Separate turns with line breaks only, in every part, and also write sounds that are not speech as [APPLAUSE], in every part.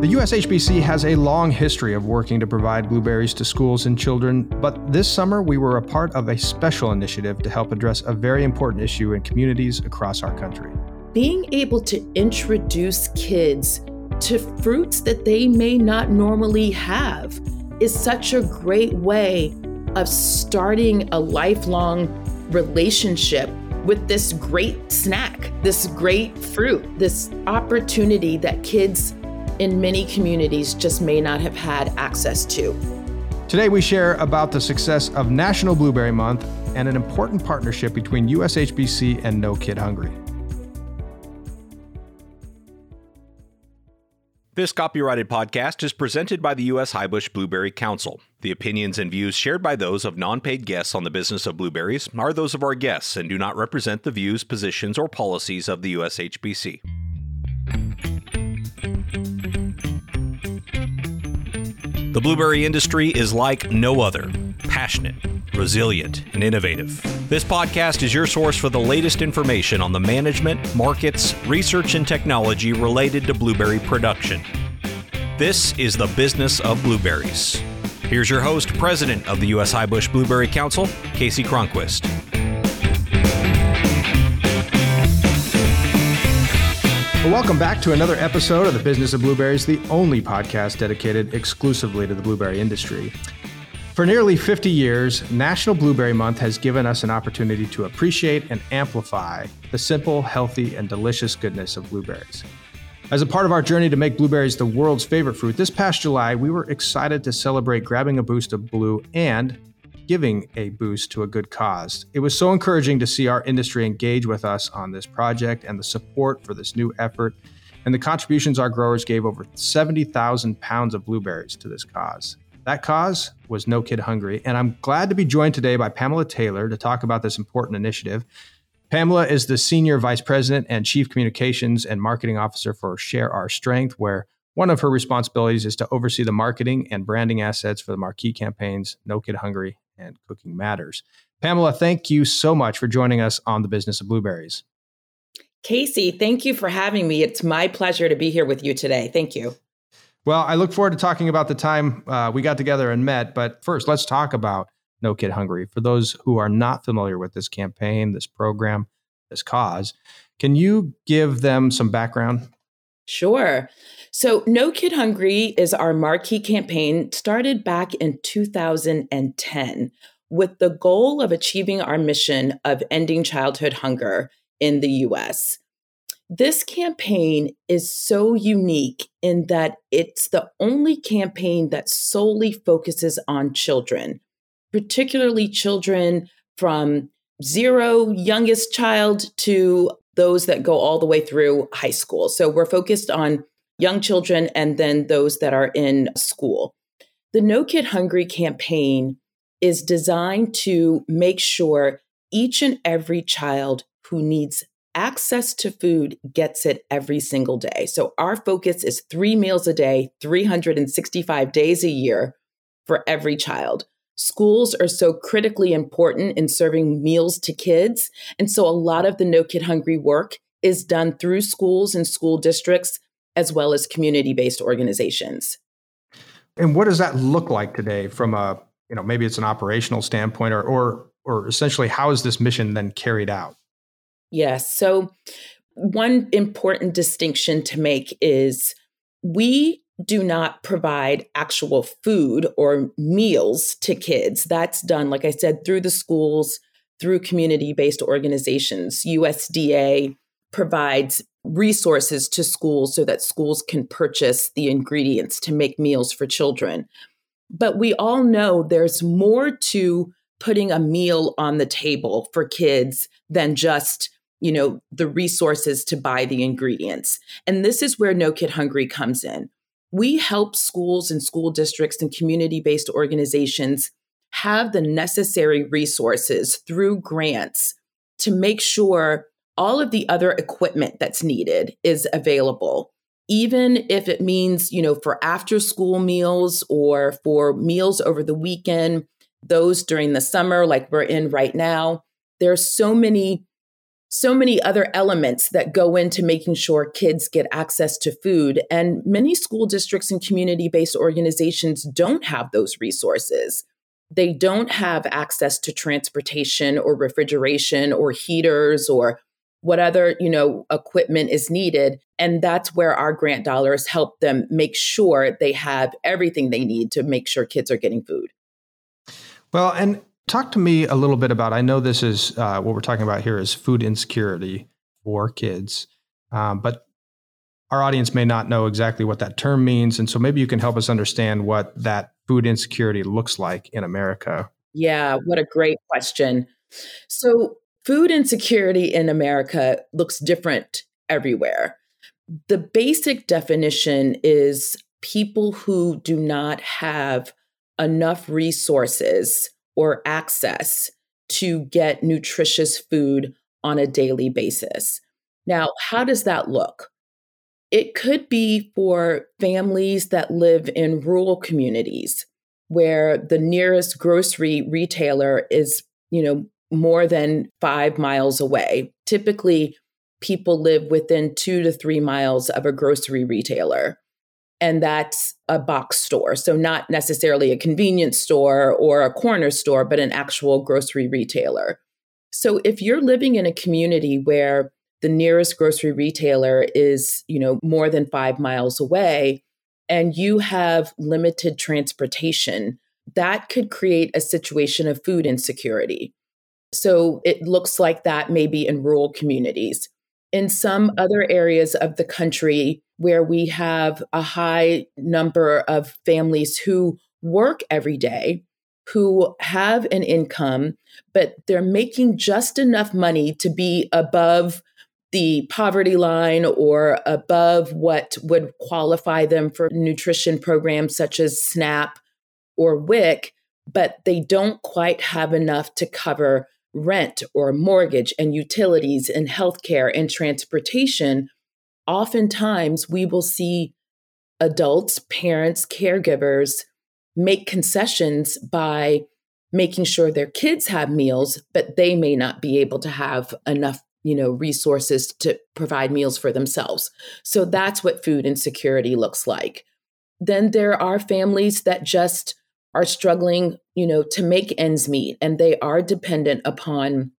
The USHBC has a long history of working to provide blueberries to schools and children, but this summer we were a part of a special initiative to help address a very important issue in communities across our country.
Being able to introduce kids to fruits that they may not normally have is such a great way of starting a lifelong relationship with this great snack, this great fruit, this opportunity that kids in many communities just may not have had access to.
Today, we share about the success of National Blueberry Month and an important partnership between USHBC and No Kid Hungry.
This copyrighted podcast is presented by the U.S. Highbush Blueberry Council. The opinions and views shared by those of non paid guests on the business of blueberries are those of our guests and do not represent the views, positions, or policies of the USHBC. The blueberry industry is like no other passionate, resilient, and innovative. This podcast is your source for the latest information on the management, markets, research, and technology related to blueberry production. This is the business of blueberries. Here's your host, President of the U.S. Highbush Blueberry Council, Kasey Cronquist.
Welcome back to another episode of the Business of Blueberries, the only podcast dedicated exclusively to the blueberry industry. For nearly 50 years, National Blueberry Month has given us an opportunity to appreciate and amplify the simple, healthy, and delicious goodness of blueberries. As a part of our journey to make blueberries the world's favorite fruit, this past July, we were excited to celebrate grabbing a boost of blue and giving a boost to a good cause. It was so encouraging to see our industry engage with us on this project and the support for this new effort and the contributions our growers gave over 70,000 pounds of blueberries to this cause. That cause was No Kid Hungry, and I'm glad to be joined today by Pamela Taylor to talk about this important initiative. Pamela is the Senior Vice President and Chief Communications and Marketing Officer for Share Our Strength, where one of her responsibilities is to oversee the marketing and branding assets for the marquee campaigns No Kid Hungry and Cooking Matters. Pamela, thank you so much for joining us on the business of blueberries.
Kasey, thank you for having me. It's my pleasure to be here with you today. Thank you.
Well, I look forward to talking about the time uh, we got together and met. But first, let's talk about No Kid Hungry. For those who are not familiar with this campaign, this program, this cause, can you give them some background?
Sure. So, No Kid Hungry is our marquee campaign started back in 2010 with the goal of achieving our mission of ending childhood hunger in the US. This campaign is so unique in that it's the only campaign that solely focuses on children, particularly children from zero, youngest child, to those that go all the way through high school. So we're focused on young children and then those that are in school. The No Kid Hungry campaign is designed to make sure each and every child who needs access to food gets it every single day. So our focus is three meals a day, 365 days a year for every child. Schools are so critically important in serving meals to kids. And so a lot of the No Kid Hungry work is done through schools and school districts, as well as community based organizations.
And what does that look like today from a, you know, maybe it's an operational standpoint or, or, or essentially how is this mission then carried out?
Yes. So, one important distinction to make is we do not provide actual food or meals to kids. That's done, like I said, through the schools, through community based organizations. USDA provides resources to schools so that schools can purchase the ingredients to make meals for children. But we all know there's more to putting a meal on the table for kids than just you know the resources to buy the ingredients and this is where no kid hungry comes in we help schools and school districts and community based organizations have the necessary resources through grants to make sure all of the other equipment that's needed is available. Even if it means you know for after school meals or for meals over the weekend those during the summer like we're in right now there's so many so many other elements that go into making sure kids get access to food. And many school districts and community based organizations don't have those resources. They don't have access to transportation or refrigeration or heaters or what other you know equipment is needed and that's where our grant dollars help them make sure they have everything they need to make sure kids are getting food
well and Talk to me a little bit about. I know this is uh, what we're talking about here is food insecurity for kids, um, but our audience may not know exactly what that term means, and so maybe you can help us understand what that food insecurity looks like in America.
Yeah, what a great question. So, food insecurity in America looks different everywhere. The basic definition is people who do not have enough resources or access to get nutritious food on a daily basis. Now, how does that look? It could be for families that live in rural communities where the nearest grocery retailer is, you know, more than 5 miles away. Typically, people live within 2 to 3 miles of a grocery retailer and that's a box store. So, not necessarily a convenience store or a corner store, but an actual grocery retailer. So, if you're living in a community where the nearest grocery retailer is, you know, more than five miles away, and you have limited transportation, that could create a situation of food insecurity. So, it looks like that maybe in rural communities. In some other areas of the country, where we have a high number of families who work every day, who have an income, but they're making just enough money to be above the poverty line or above what would qualify them for nutrition programs such as SNAP or WIC, but they don't quite have enough to cover rent or mortgage and utilities and healthcare and transportation oftentimes we will see adults, parents, caregivers make concessions by making sure their kids have meals, but they may not be able to have enough you know resources to provide meals for themselves. So that's what food insecurity looks like. Then there are families that just are struggling you know to make ends meet and they are dependent upon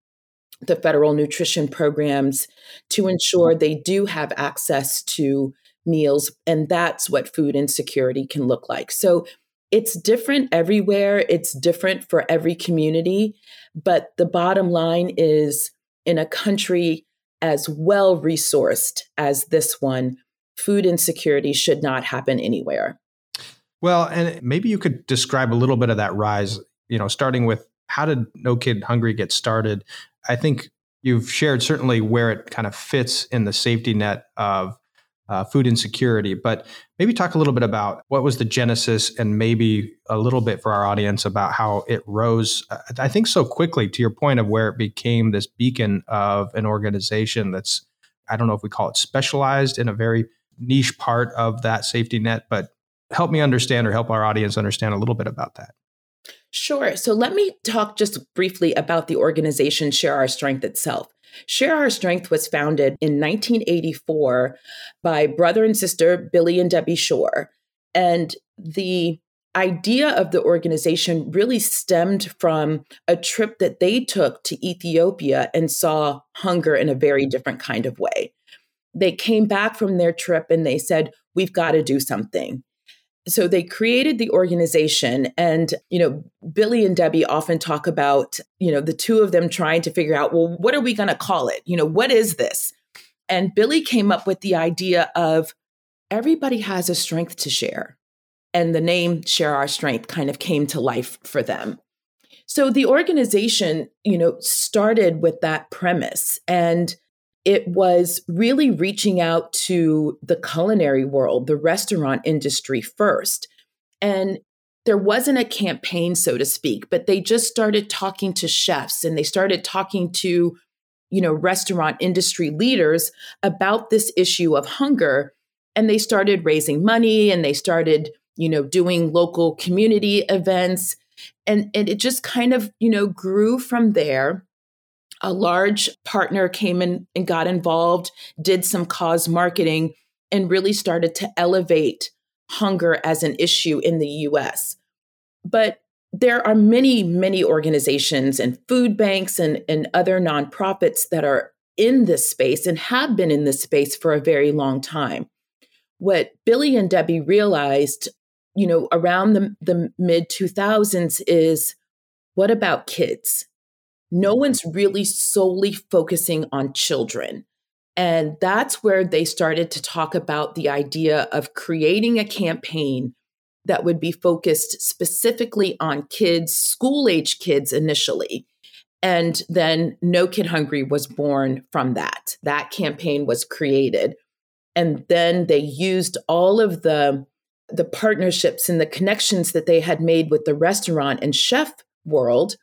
the federal nutrition programs to mm-hmm. ensure they do have access to meals. And that's what food insecurity can look like. So it's different everywhere, it's different for every community. But the bottom line is in a country as well resourced as this one, food insecurity should not happen anywhere.
Well, and maybe you could describe a little bit of that rise, you know, starting with how did No Kid Hungry get started? I think you've shared certainly where it kind of fits in the safety net of uh, food insecurity, but maybe talk a little bit about what was the genesis and maybe a little bit for our audience about how it rose, uh, I think, so quickly to your point of where it became this beacon of an organization that's, I don't know if we call it specialized in a very niche part of that safety net, but help me understand or help our audience understand a little bit about that.
Sure. So let me talk just briefly about the organization Share Our Strength itself. Share Our Strength was founded in 1984 by brother and sister Billy and Debbie Shore. And the idea of the organization really stemmed from a trip that they took to Ethiopia and saw hunger in a very mm-hmm. different kind of way. They came back from their trip and they said, We've got to do something so they created the organization and you know billy and debbie often talk about you know the two of them trying to figure out well what are we going to call it? You know what is this? And billy came up with the idea of everybody has a strength to share. And the name share our strength kind of came to life for them. So the organization you know started with that premise. And it was really reaching out to the culinary world, the restaurant industry first. And there wasn't a campaign, so to speak, but they just started talking to chefs and they started talking to, you know, restaurant industry leaders about this issue of hunger. And they started raising money and they started, you know, doing local community events. And, and it just kind of, you know, grew from there a large partner came in and got involved, did some cause marketing, and really started to elevate hunger as an issue in the US. But there are many, many organizations and food banks and, and other nonprofits that are in this space and have been in this space for a very long time. What Billy and Debbie realized, you know, around the, the mid 2000s is what about kids? No one's really solely focusing on children. And that's where they started to talk about the idea of creating a campaign that would be focused specifically on kids, school age kids initially. And then No Kid Hungry was born from that. That campaign was created. And then they used all of the, the partnerships and the connections that they had made with the restaurant and chef world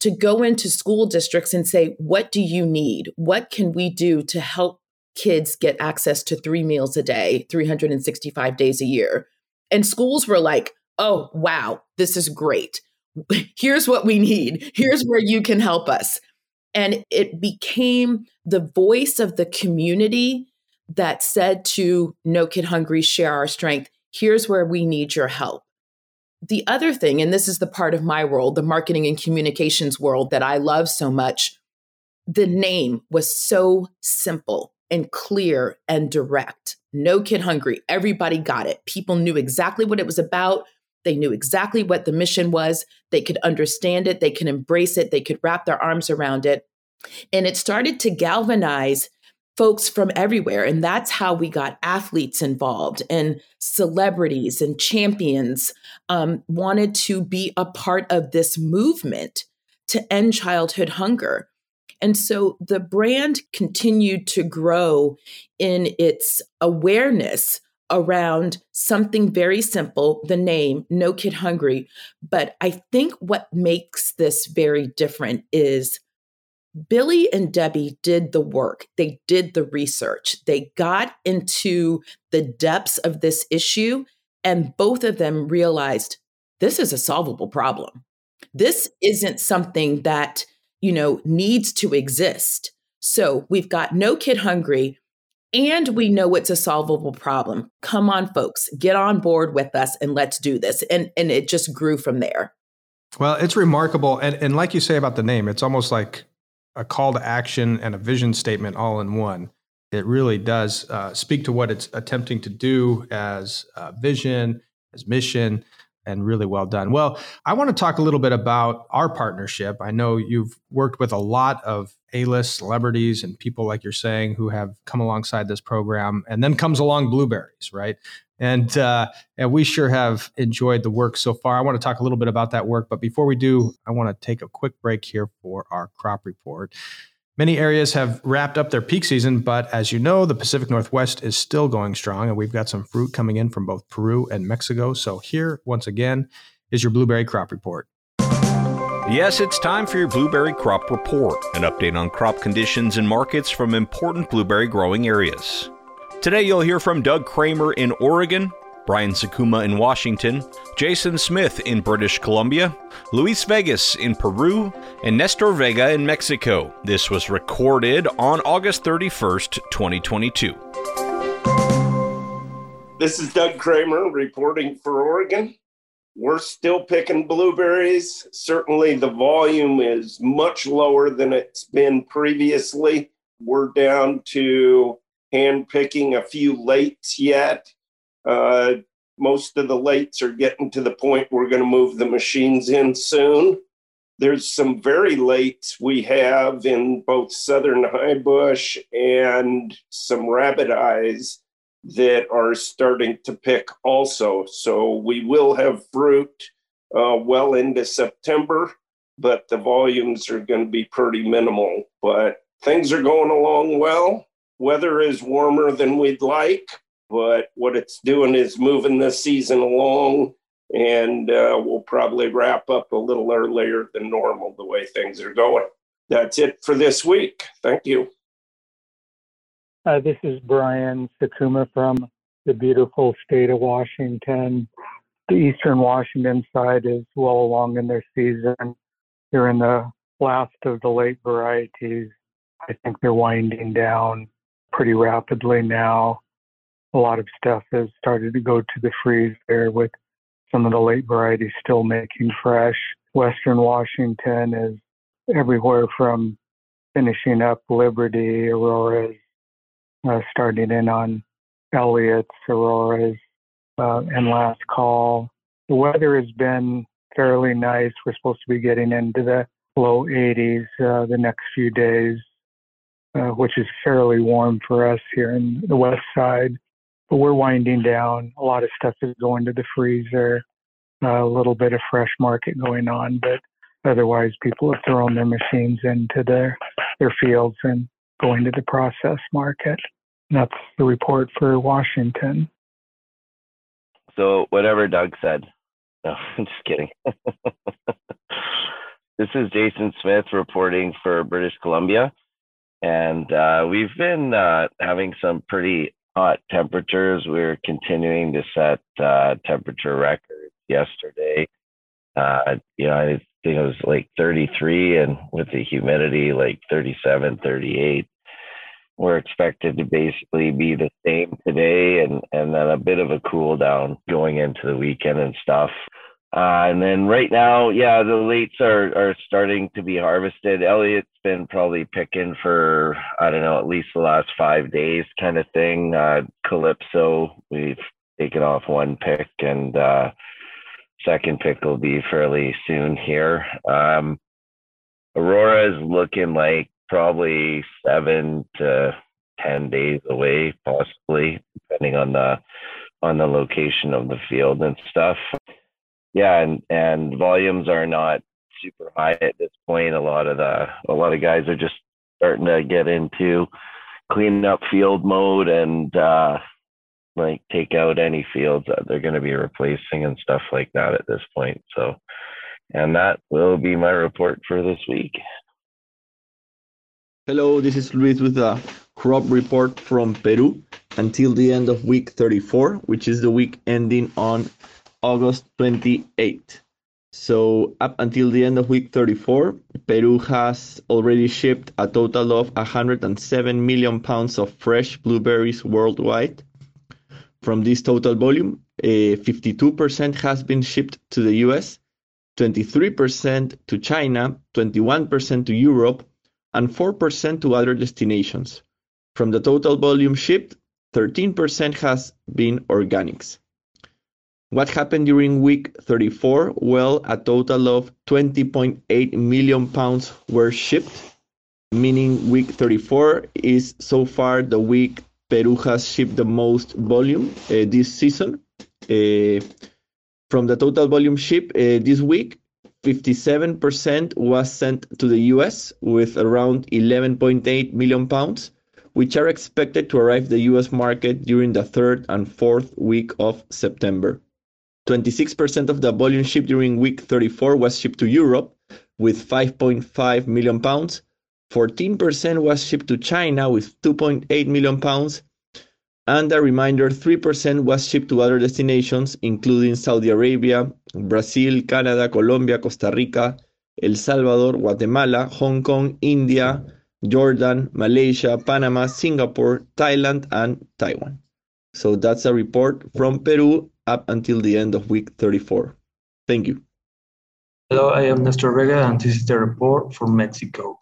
to go into school districts and say, what do you need? What can we do to help kids get access to three meals a day, 365 days a year? And schools were like, oh, wow, this is great. [LAUGHS] Here's what we need. Here's where you can help us. And it became the voice of the community that said to No Kid Hungry, share our strength. Here's where we need your help. The other thing, and this is the part of my world, the marketing and communications world that I love so much, the name was so simple and clear and direct. No kid hungry. Everybody got it. People knew exactly what it was about. They knew exactly what the mission was. They could understand it. They could embrace it. They could wrap their arms around it. And it started to galvanize folks from everywhere. And that's how we got athletes involved and celebrities and champions um, wanted to be a part of this movement to end childhood hunger. And so the brand continued to grow in its awareness around something very simple the name, No Kid Hungry. But I think what makes this very different is Billy and Debbie did the work, they did the research, they got into the depths of this issue, and both of them realized this is a solvable problem. This isn't something that you know, needs to exist. So we've got no kid hungry and we know it's a solvable problem. Come on, folks, get on board with us and let's do this. And and it just grew from there.
Well, it's remarkable. And and like you say about the name, it's almost like a call to action and a vision statement all in one. It really does uh, speak to what it's attempting to do as vision, as mission and really well done. Well, I want to talk a little bit about our partnership. I know you've worked with a lot of A-list celebrities and people like you're saying who have come alongside this program, and then comes along blueberries, right? And uh, and we sure have enjoyed the work so far. I want to talk a little bit about that work, but before we do, I want to take a quick break here for our crop report. Many areas have wrapped up their peak season, but as you know, the Pacific Northwest is still going strong, and we've got some fruit coming in from both Peru and Mexico. So, here, once again, is your blueberry crop report.
Yes, it's time for your blueberry crop report, an update on crop conditions and markets from important blueberry growing areas. Today, you'll hear from Doug Kramer in Oregon, Brian Sakuma in Washington, Jason Smith in British Columbia, Luis Vegas in Peru, and Nestor Vega in Mexico. This was recorded on August 31st, 2022.
This is Doug Kramer reporting for Oregon. We're still picking blueberries. Certainly, the volume is much lower than it's been previously. We're down to hand picking a few lates yet uh, most of the lates are getting to the point we're going to move the machines in soon. There's some very lates we have in both southern high bush and some rabbit eyes that are starting to pick also. So we will have fruit uh, well into September, but the volumes are going to be pretty minimal. But things are going along well. Weather is warmer than we'd like, but what it's doing is moving the season along, and uh, we'll probably wrap up a little earlier than normal the way things are going. That's it for this week. Thank you.
Uh, this is Brian Sakuma from the beautiful state of Washington. The eastern Washington side is well along in their season. They're in the last of the late varieties. I think they're winding down pretty rapidly now. A lot of stuff has started to go to the freeze freezer with some of the late varieties still making fresh. Western Washington is everywhere from finishing up Liberty, Aurora's, uh, starting in on Elliott's, Aurora's, uh, and last call. The weather has been fairly nice. We're supposed to be getting into the low 80s uh, the next few days, uh, which is fairly warm for us here in the west side. But we're winding down. A lot of stuff is going to the freezer. A little bit of fresh market going on, but otherwise, people have thrown their machines into their their fields and going to the process market. That's the report for Washington.
So whatever Doug said. [LAUGHS] No, I'm just kidding. [LAUGHS] this is Jason Smith reporting for British Columbia. And uh, we've been uh, having some pretty hot temperatures. We're continuing to set uh, temperature records yesterday. Uh, you know, I think it was like 33, and with the humidity, like 37, 38 we're expected to basically be the same today and, and then a bit of a cool down going into the weekend and stuff. Uh, and then right now, yeah, the lates are, are starting to be harvested. Elliott's been probably picking for, I don't know, at least the last five days kind of thing. Uh, Calypso, we've taken off one pick and uh, second pick will be fairly soon here. Um, Aurora is looking like probably seven to ten days away, possibly, depending on the on the location of the field and stuff. Yeah, and and volumes are not super high at this point. A lot of the a lot of guys are just starting to get into cleaning up field mode and uh, like take out any fields that they're going to be replacing and stuff like that at this point. So, and that will be my report for this week.
Hello, this is Luis with a crop report from Peru until the end of week 34, which is the week ending on August 28. So, up until the end of week 34, Peru has already shipped a total of 107 million pounds of fresh blueberries worldwide. From this total volume, uh, 52% has been shipped to the US, 23% to China, 21% to Europe, and 4% to other destinations. From the total volume shipped, 13% has been organics. What happened during week 34? Well, a total of 20.8 million pounds were shipped, meaning week 34 is so far the week Peru has shipped the most volume uh, this season. Uh, from the total volume shipped uh, this week, 57% was sent to the US with around 11.8 million pounds, which are expected to arrive the US market during the third and fourth week of September. 26% of the volume shipped during week 34 was shipped to Europe with 5.5 million pounds. 14% was shipped to China with 2.8 million pounds, and a reminder 3% was shipped to other destinations, including Saudi Arabia, Brazil, Canada, Colombia, Costa Rica, El Salvador, Guatemala, Hong Kong, India, Jordan, Malaysia, Panama, Singapore, Thailand, and Taiwan. So that's a report from Peru up until the end of week 34. Thank you.
Hello, I am Nestor Vega, and this is the report for Mexico.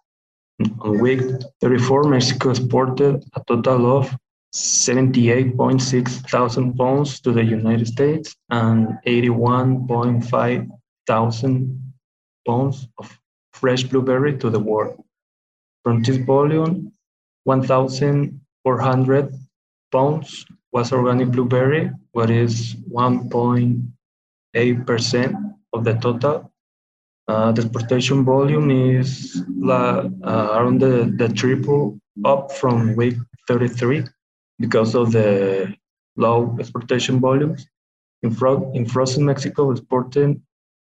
On week 34, Mexico exported a total of 78.6 thousand pounds to the United States and 81.5 thousand pounds of fresh blueberry to the world. From this volume, 1,400 pounds was organic blueberry, what is 1.8% of the total. Uh, the exportation volume is uh, around the, the triple up from week 33 because of the low exportation volumes. In, fro- in frozen Mexico, exported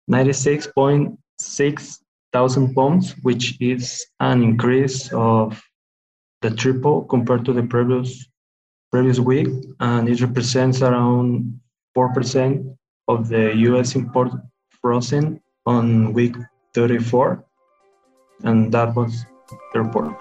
96.6 thousand pounds, which is an increase of the triple compared to the previous previous week, and it represents around four percent of the U.S. import frozen on week 34. And that was the report.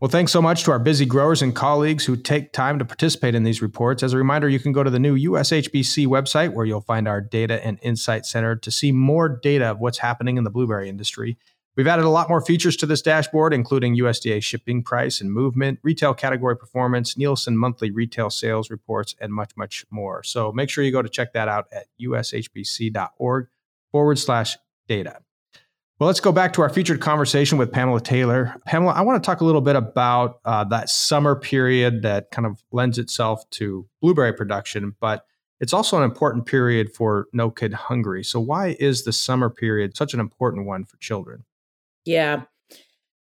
Well, thanks so much to our busy growers and colleagues who take time to participate in these reports. As a reminder, you can go to the new USHBC website where you'll find our Data and Insight Center to see more data of what's happening in the blueberry industry. We've added a lot more features to this dashboard, including USDA shipping price and movement, retail category performance, Nielsen monthly retail sales reports, and much, much more. So make sure you go to check that out at ushbc.org forward slash data. Well, let's go back to our featured conversation with Pamela Taylor. Pamela, I want to talk a little bit about uh, that summer period that kind of lends itself to blueberry production, but it's also an important period for No Kid Hungry. So, why is the summer period such an important one for children?
Yeah.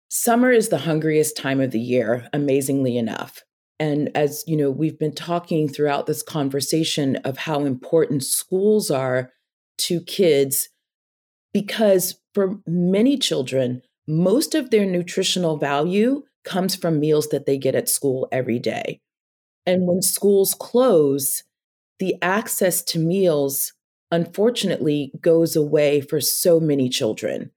Summer is the hungriest time of the year, amazingly enough. And as you know, we've been talking throughout this conversation of how important schools are to kids because for many children, most of their nutritional value comes from meals that they get at school every day. And when schools close, the access to meals, unfortunately, goes away for so many children.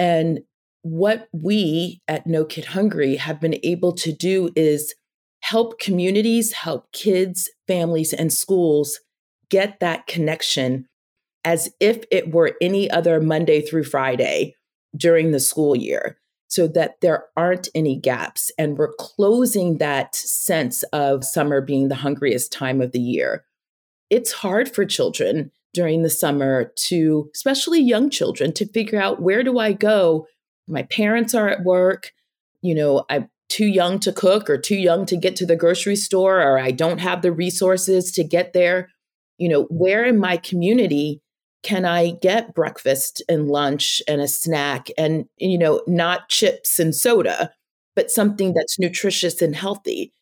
And what we at No Kid Hungry have been able to do is help communities, help kids, families, and schools get that connection as if it were any other Monday through Friday during the school year so that there aren't any gaps. And we're closing that sense of summer being the hungriest time of the year. It's hard for children during the summer to, especially young children, to figure out where do I go? My parents are at work. You know, I'm too young to cook or too young to get to the grocery store, or I don't have the resources to get there. You know, where in my community can I get breakfast and lunch and a snack and, you know, not chips and soda, but something that's nutritious and healthy?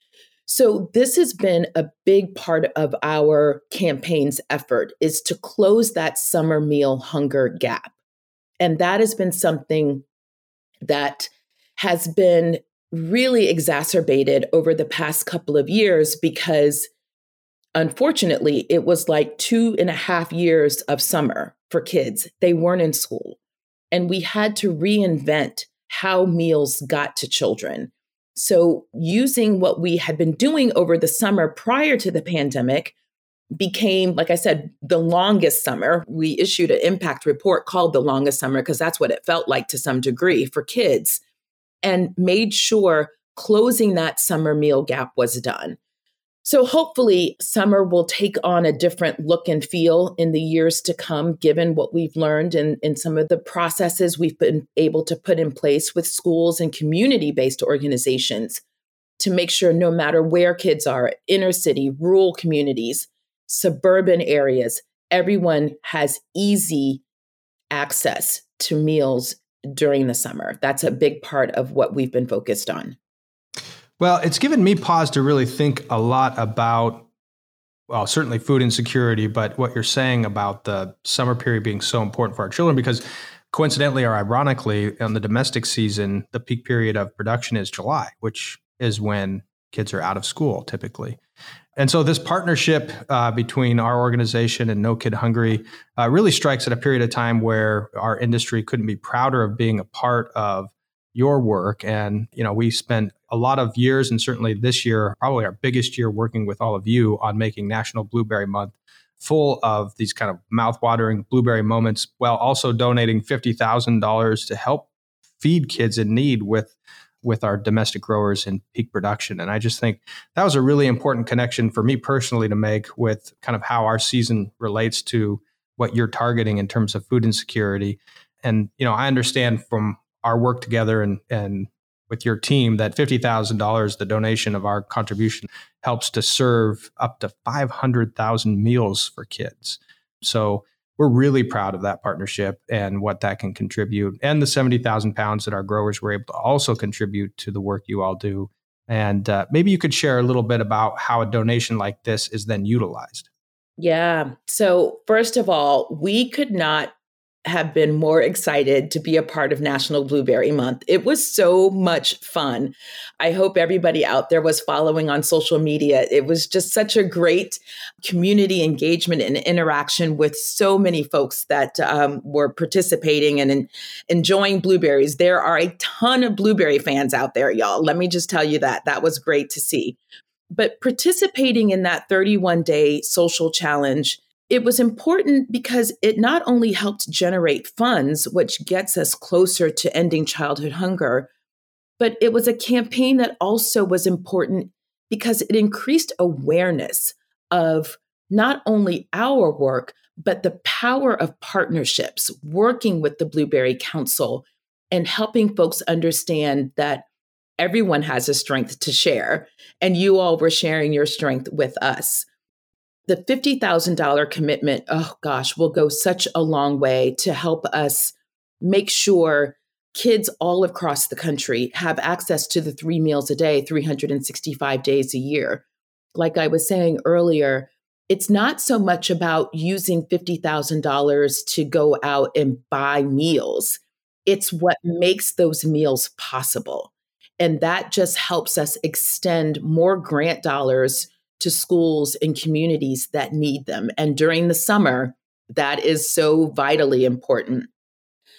So this has been a big part of our campaign's effort is to close that summer meal hunger gap. And that has been something that has been really exacerbated over the past couple of years because unfortunately, it was like two and a half years of summer for kids. They weren't in school. And we had to reinvent how meals got to children. So, using what we had been doing over the summer prior to the pandemic became, like I said, the longest summer. We issued an impact report called The Longest Summer because that's what it felt like to some degree for kids, and made sure closing that summer meal gap was done. So hopefully, summer will take on a different look and feel in the years to come, given what we've learned and, in some of the processes we've been able to put in place with schools and community based organizations to make sure no matter where kids are, inner city, rural communities, suburban areas, everyone has easy access to meals during the summer. That's a big part of what we've been focused on.
Well, it's given me pause to really think a lot about, well, certainly food insecurity, but what you're saying about the summer period being so important for our children because coincidentally or ironically, in the domestic season, the peak period of production is July, which is when kids are out of school typically. And so this partnership uh, between our organization and No Kid Hungry uh, really strikes at a period of time where our industry couldn't be prouder of being a part of your work. And, you know, we spent a lot of years and certainly this year, probably our biggest year working with all of you on making National Blueberry Month full of these kind of mouth-watering blueberry moments while also donating $50,000 to help feed kids in need with with our domestic growers in peak production. And I just think that was a really important connection for me personally to make with kind of how our season relates to what you're targeting in terms of food insecurity. And you know, I understand from our work together and and with your team that $50,000 the donation of our contribution helps to serve up to 500,000 meals for kids. So we're really proud of that partnership and what that can contribute and the 70,000 pounds that our growers were able to also contribute to the work you all do. And uh, maybe you could share a little bit about how a donation like this is then utilized.
Yeah. So, first of all, we could not have been more excited to be a part of National Blueberry Month. It was so much fun. I hope everybody out there was following on social media. It was just such a great community engagement and interaction with so many folks that um, were participating and in, enjoying blueberries. There are a ton of blueberry fans out there, y'all. Let me just tell you that. That was great to see. But participating in that 31 day social challenge it was important because it not only helped generate funds, which gets us closer to ending childhood hunger, but it was a campaign that also was important because it increased awareness of not only our work, but the power of partnerships, working with the Blueberry Council and helping folks understand that everyone has a strength to share. And you all were sharing your strength with us the $50,000 commitment, oh gosh, will go such a long way to help us make sure kids all across the country have access to the three meals a day, 365 days a year. Like I was saying earlier, it's not so much about using $50,000 to go out and buy meals. It's what makes those meals possible. And that just helps us extend more grant dollars to schools and communities that need them. And during the summer, that is so vitally important.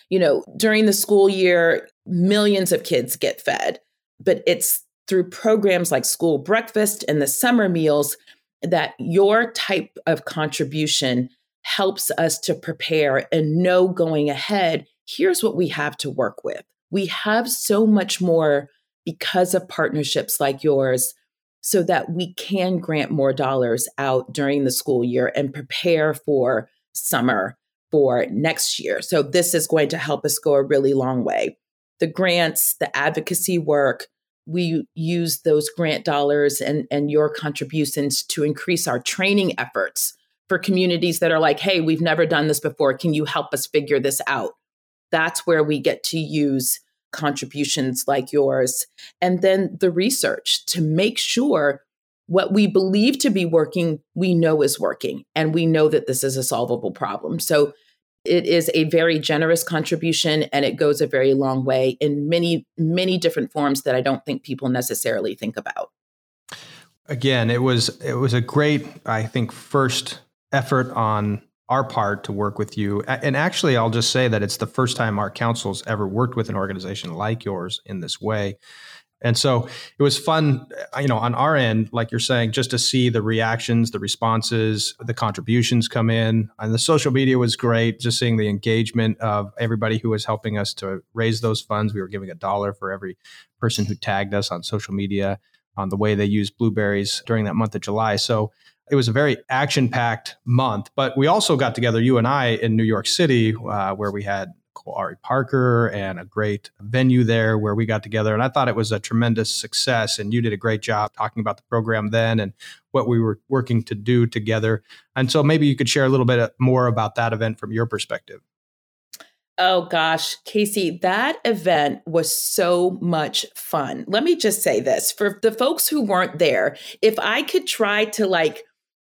You know, during the school year, millions of kids get fed, but it's through programs like school breakfast and the summer meals that your type of contribution helps us to prepare and know going ahead here's what we have to work with. We have so much more because of partnerships like yours so that we can grant more dollars out during the school year and prepare for summer for next year. So this is going to help us go a really long way. The grants, the advocacy work, we use those grant dollars and, and your contributions to increase our training efforts for communities that are like, hey, we've never done this before. Can you help us figure this out? That's where we get to use contributions like yours. And then the research to make sure what we believe to be working, we know is working, and we know that this is a solvable problem. So it is a very generous contribution and it goes a very long way in many, many different forms that I don't think people necessarily think about.
Again, it was it was a great, I think, first effort on our part to work with you. And actually, I'll just say that it's the first time our council's ever worked with an organization like yours in this way. And so it was fun, uh, you know, on our end, like you're saying, just to see the reactions, the responses, the contributions come in. And the social media was great, just seeing the engagement of everybody who was helping us to raise those funds. We were giving a dollar for every person who tagged us on social media on the way they used blueberries during that month of July. So it was a very action packed month, but we also got together, you and I, in New York City, uh, where we had Ari Parker and a great venue there where we got together. And I thought it was a tremendous success. And you did a great job talking about the program then and what we were working to do together. And so maybe you could share a little bit more about that event from your perspective.
Oh gosh, Kasey, that event was so much fun. Let me just say this for the folks who weren't there, if I could try to like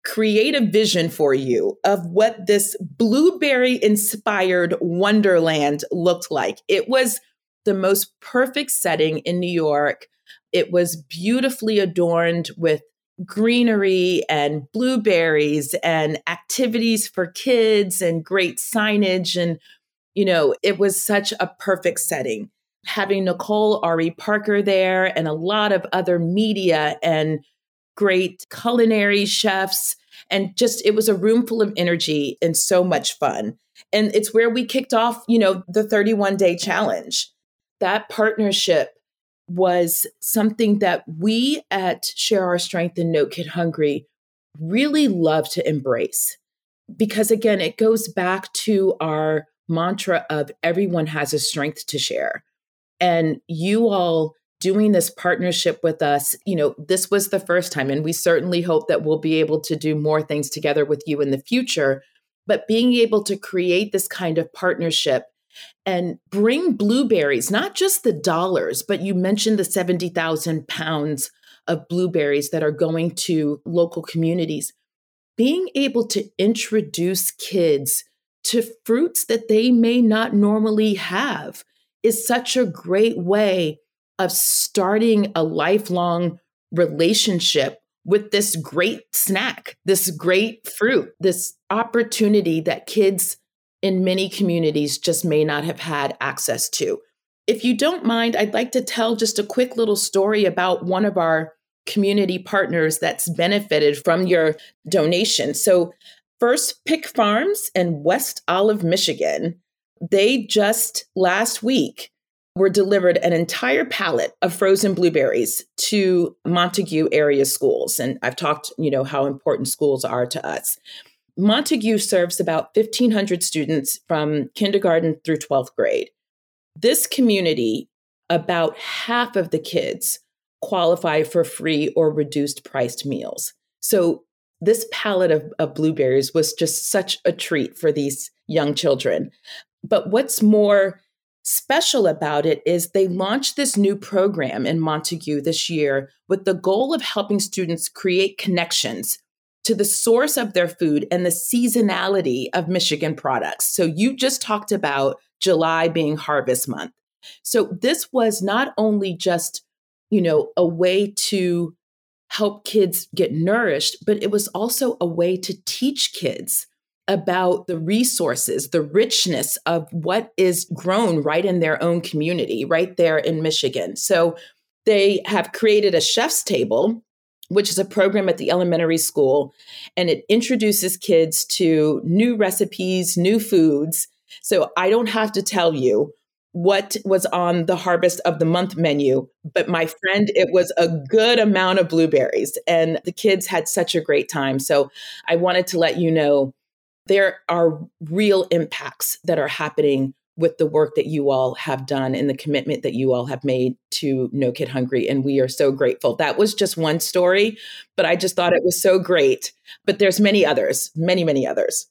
create a vision for you of what this blueberry inspired wonderland looked like. It was the most perfect setting in New York. It was beautifully adorned with greenery and blueberries and activities for kids and great signage. And, you know, it was such a perfect setting. Having Nicole Ari Parker there and a lot of other media and great culinary chefs. And just, it was a room full of energy and so much fun. And it's where we kicked off, you know, the 31 day challenge. That partnership was something that we at Share Our Strength and No Kid Hungry really love to embrace. Because again, it goes back to our mantra of everyone has a strength to share. And you all doing this partnership with us, you know, this was the first time. And we certainly hope that we'll be able to do more things together with you in the future. But being able to create this kind of partnership and bring blueberries, not just the dollars, but you mentioned the 70,000 pounds of blueberries that are going to local communities. Being able to introduce kids to fruits that they may not normally have is such a great way of starting a lifelong relationship with this great snack, this great fruit, this opportunity that kids in many communities just may not have had access to. If you don't mind, I'd like to tell just a quick little story about one of our community partners that's benefited from your donation. So, First Pick Farms in West Olive, Michigan, they just last week were delivered an entire pallet of frozen blueberries to Montague area schools. And I've talked, you know, how important schools are to us. Montague serves about 1,500 students from kindergarten through 12th grade. This community, about half of the kids qualify for free or reduced priced meals. So this pallet of, of blueberries was just such a treat for these young children. But what's more special about it is they launched this new program in Montague this year with the goal of helping students create connections to the source of their food and the seasonality of Michigan products. So you just talked about July being harvest month. So this was not only just, you know, a way to help kids get nourished, but it was also a way to teach kids about the resources, the richness of what is grown right in their own community, right there in Michigan. So they have created a chef's table, which is a program at the elementary school, and it introduces kids to new recipes, new foods. So I don't have to tell you what was on the harvest of the month menu, but my friend, it was a good amount of blueberries, and the kids had such a great time. So I wanted to let you know there are real impacts that are happening with the work that you all have done and the commitment that you all have made to No Kid Hungry. And we are so grateful. That was just one story, but I just thought it was so great. But there's many others, many, many others.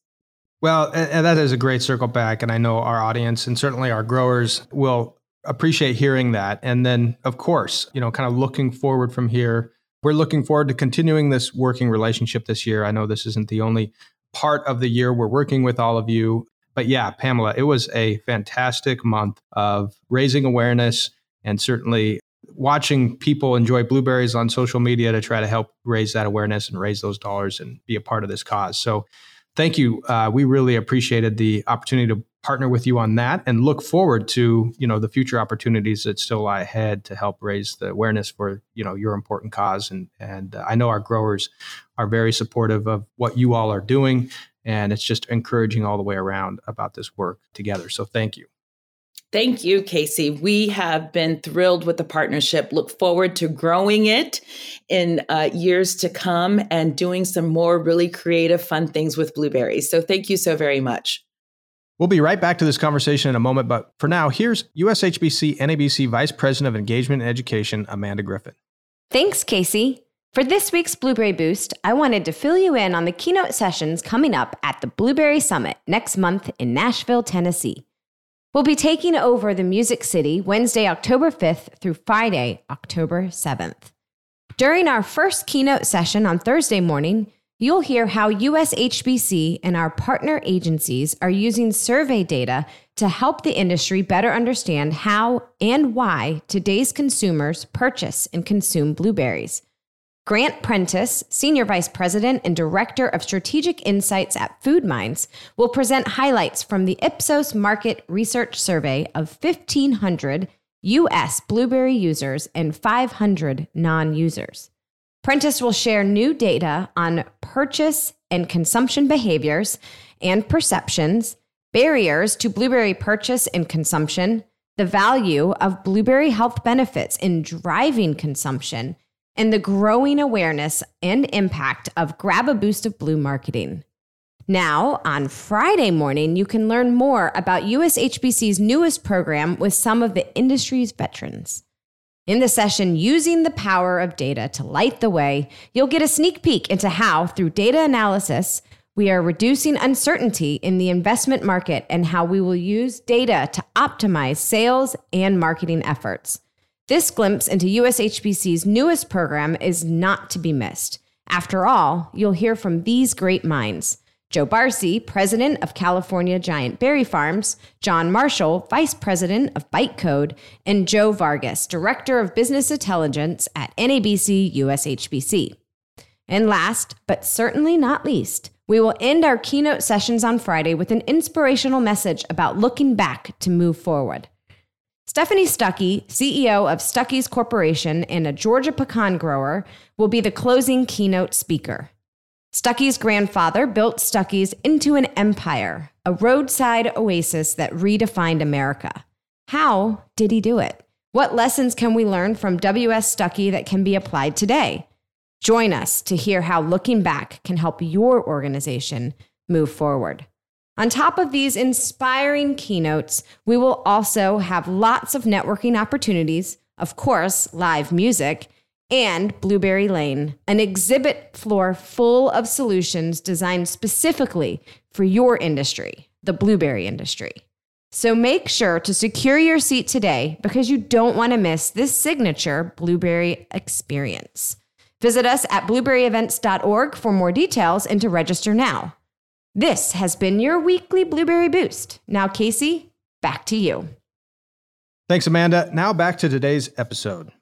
Well, and that is a great circle back. And I know our audience and certainly our growers will appreciate hearing that. And then, of course, you know, kind of looking forward from here, we're looking forward to continuing this working relationship this year. I know this isn't the only part of the year we're working with all of you. But yeah, Pamela, it was a fantastic month of raising awareness and certainly watching people enjoy blueberries on social media to try to help raise that awareness and raise those dollars and be a part of this cause. So thank you. Uh, we really appreciated the opportunity to partner with you on that and look forward to you know the future opportunities that still lie ahead to help raise the awareness for you know your important cause. And and uh, I know our growers are very supportive of what you all are doing and it's just encouraging all the way around about this work together. So thank you
Thank you, Kasey. We have been thrilled with the partnership. Look forward to growing it in uh, years to come and doing some more really creative, fun things with blueberries. So, thank you so very much.
We'll be right back to this conversation in a moment, but for now, here's USHBC NABC Vice President of Engagement and Education, Amanda Griffin.
Thanks, Kasey. For this week's Blueberry Boost, I wanted to fill you in on the keynote sessions coming up at the Blueberry Summit next month in Nashville, Tennessee. We'll be taking over the Music City Wednesday, October 5th through Friday, October 7th. During our first keynote session on Thursday morning, You'll hear how USHBC and our partner agencies are using survey data to help the industry better understand how and why today's consumers purchase and consume blueberries. Grant Prentice, Senior Vice President and Director of Strategic Insights at FoodMinds, will present highlights from the Ipsos Market Research Survey of 1,500 U.S. blueberry users and 500 non users. Prentice will share new data on purchase and consumption behaviors and perceptions, barriers to blueberry purchase and consumption, the value of blueberry health benefits in driving consumption, and the growing awareness and impact of Grab a Boost of Blue marketing. Now, on Friday morning, you can learn more about USHBC's newest program with some of the industry's veterans. In the session, Using the Power of Data to Light the Way, you'll get a sneak peek into how, through data analysis, we are reducing uncertainty in the investment market and how we will use data to optimize sales and marketing efforts. This glimpse into USHBC's newest program is not to be missed. After all, you'll hear from these great minds Joe Barcia, president of California Giant Berry Farms, John Marshall, vice president of Bytecode, and Joe Vargas, director of business intelligence at NABC USHBC. And last, but certainly not least, we will end our keynote sessions on Friday with an inspirational message about looking back to move forward. Stephanie Stuckey, CEO of Stuckey's Corporation and a Georgia pecan grower, will be the closing keynote speaker. Stuckey's grandfather built Stuckey's into an empire, a roadside oasis that redefined America. How did he do it? What lessons can we learn from W.S. Stuckey that can be applied today? Join us to hear how looking back can help your organization move forward. On top of these inspiring keynotes, we will also have lots of networking opportunities, of course, live music, and Blueberry Lane, an exhibit floor full of solutions designed specifically for your industry, the blueberry industry. So make sure to secure your seat today because you don't want to miss this signature blueberry experience. Visit us at blueberryevents.org for more details and to register now. This has been your weekly Blueberry Boost. Now, Kasey, back to you.
Thanks, Amanda. Now back to today's episode.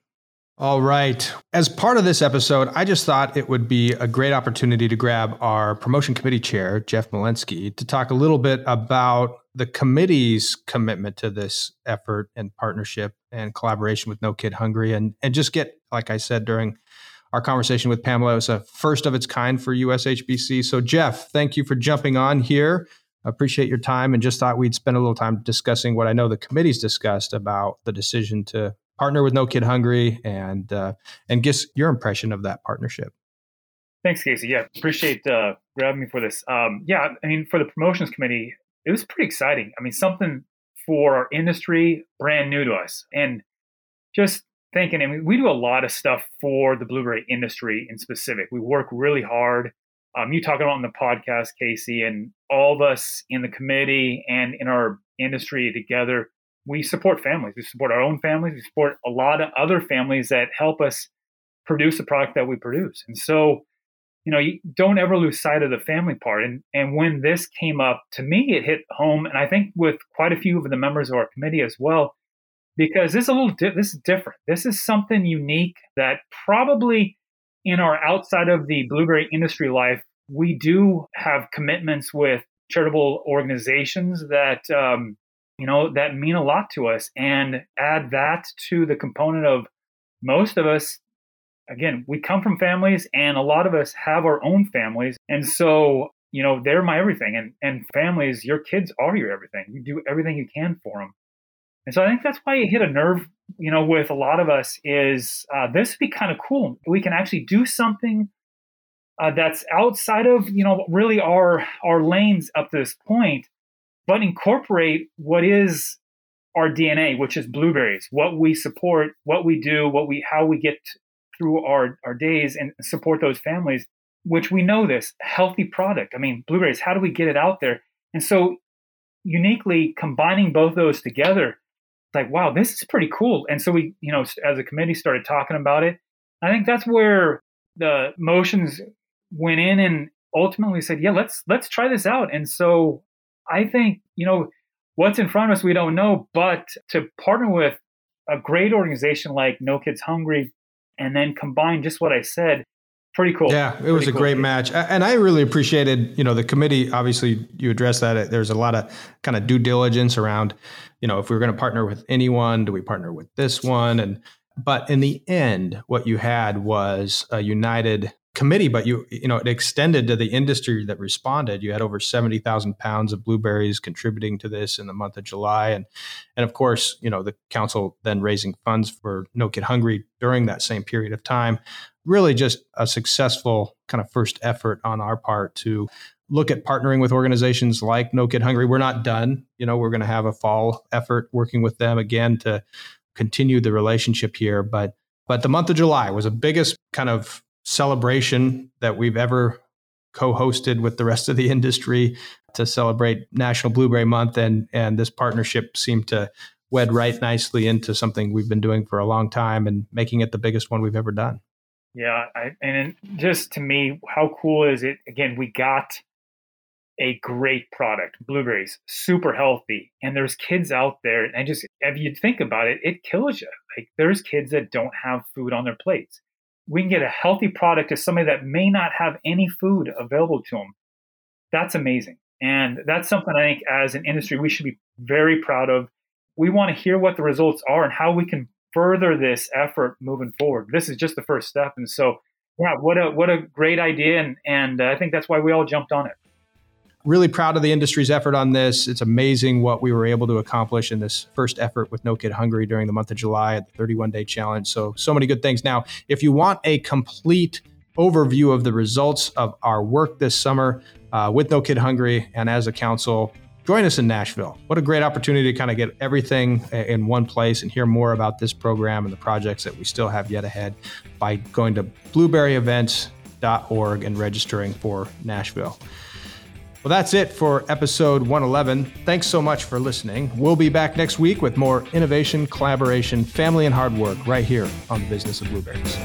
All right. As part of this episode, I just thought it would be a great opportunity to grab our promotion committee chair, Jeff Malensky, to talk a little bit about the committee's commitment to this effort and partnership and collaboration with No Kid Hungry and, and just get, like I said during our conversation with Pamela. Was a first of its kind for USHBC. So, Jeff, thank you for jumping on here. Appreciate your time and just thought we'd spend a little time discussing what I know the committee's discussed about the decision to partner with No Kid Hungry and uh, and just your impression of that partnership.
Thanks, Kasey. Yeah, appreciate uh, grabbing me for this. Um, yeah, I mean, for the promotions committee, it was pretty exciting. I mean, something for our industry, brand new to us, and just thinking, I mean, we do a lot of stuff for the blueberry industry in specific. We work really hard. Um, you talking about on the podcast, Kasey, and all of us in the committee and in our industry together, we support families. We support our own families. We support a lot of other families that help us produce the product that we produce. And so, you know, you don't ever lose sight of the family part. And and when this came up to me, it hit home, and I think with quite a few of the members of our committee as well because this is a little di- this is different. This is something unique that probably in our outside of the blueberry industry life, we do have commitments with charitable organizations that um, you know that mean a lot to us, and add that to the component of most of us. Again, we come from families, and a lot of us have our own families, and so you know they're my everything. And and families, your kids are your everything. You do everything you can for them. And so I think that's why it hit a nerve, you know, with a lot of us is uh, this would be kind of cool. We can actually do something uh, that's outside of, you know, really our our lanes up to this point, but incorporate what is our DNA, which is blueberries, what we support, what we do, what we how we get through our our days and support those families, which we know this healthy product. I mean, blueberries. How do we get it out there? And so uniquely combining both those together like, wow, this is pretty cool. And so we, you know, as a committee started talking about it. I think that's where the motions went in and ultimately said, yeah, let's let's try this out. And so I think, you know, what's in front of us we don't know, but to partner with a great organization like No Kids Hungry and then combine just what I said pretty cool.
Yeah, it was a cool. great match, and I really appreciated. You know, the committee. Obviously, you addressed that. There's a lot of kind of due diligence around. You know, if we are going to partner with anyone, do we partner with this one? And but in the end, what you had was a united committee. But you, you know, it extended to the industry that responded. You had over seventy thousand pounds of blueberries contributing to this in the month of July, and and of course, you know, the council then raising funds for No Kid Hungry during that same period of time really just a successful kind of first effort on our part to look at partnering with organizations like No Kid Hungry. We're not done. You know, we're going to have a fall effort working with them again to continue the relationship here. But but the month of July was the biggest kind of celebration that we've ever co-hosted with the rest of the industry to celebrate National Blueberry Month, and and this partnership seemed to wed right nicely into something we've been doing for a long time and making it the biggest one we've ever done.
Yeah, I, and just to me, how cool is it? Again, we got a great product, blueberries, super healthy. And there's kids out there, and just if you think about it, it kills you. Like there's kids that don't have food on their plates. We can get a healthy product to somebody that may not have any food available to them. That's amazing. And that's something I think as an industry we should be very proud of. We want to hear what the results are and how we can further this effort moving forward. This is just the first step. And so, yeah, what a what a great idea and and I think that's why we all jumped on it
really proud of the industry's effort on this. It's amazing what we were able to accomplish in this first effort with No Kid Hungry during the month of July at the 31 day challenge. So, so many good things. Now, if you want a complete overview of the results of our work this summer uh, with No Kid Hungry and as a council, join us in Nashville. What a great opportunity to kind of get everything in one place and hear more about this program and the projects that we still have yet ahead by going to blueberryevents.org and registering for Nashville. Well, that's it for episode 111. Thanks so much for listening. We'll be back next week with more innovation, collaboration, family, and hard work right here on the Business of Blueberries.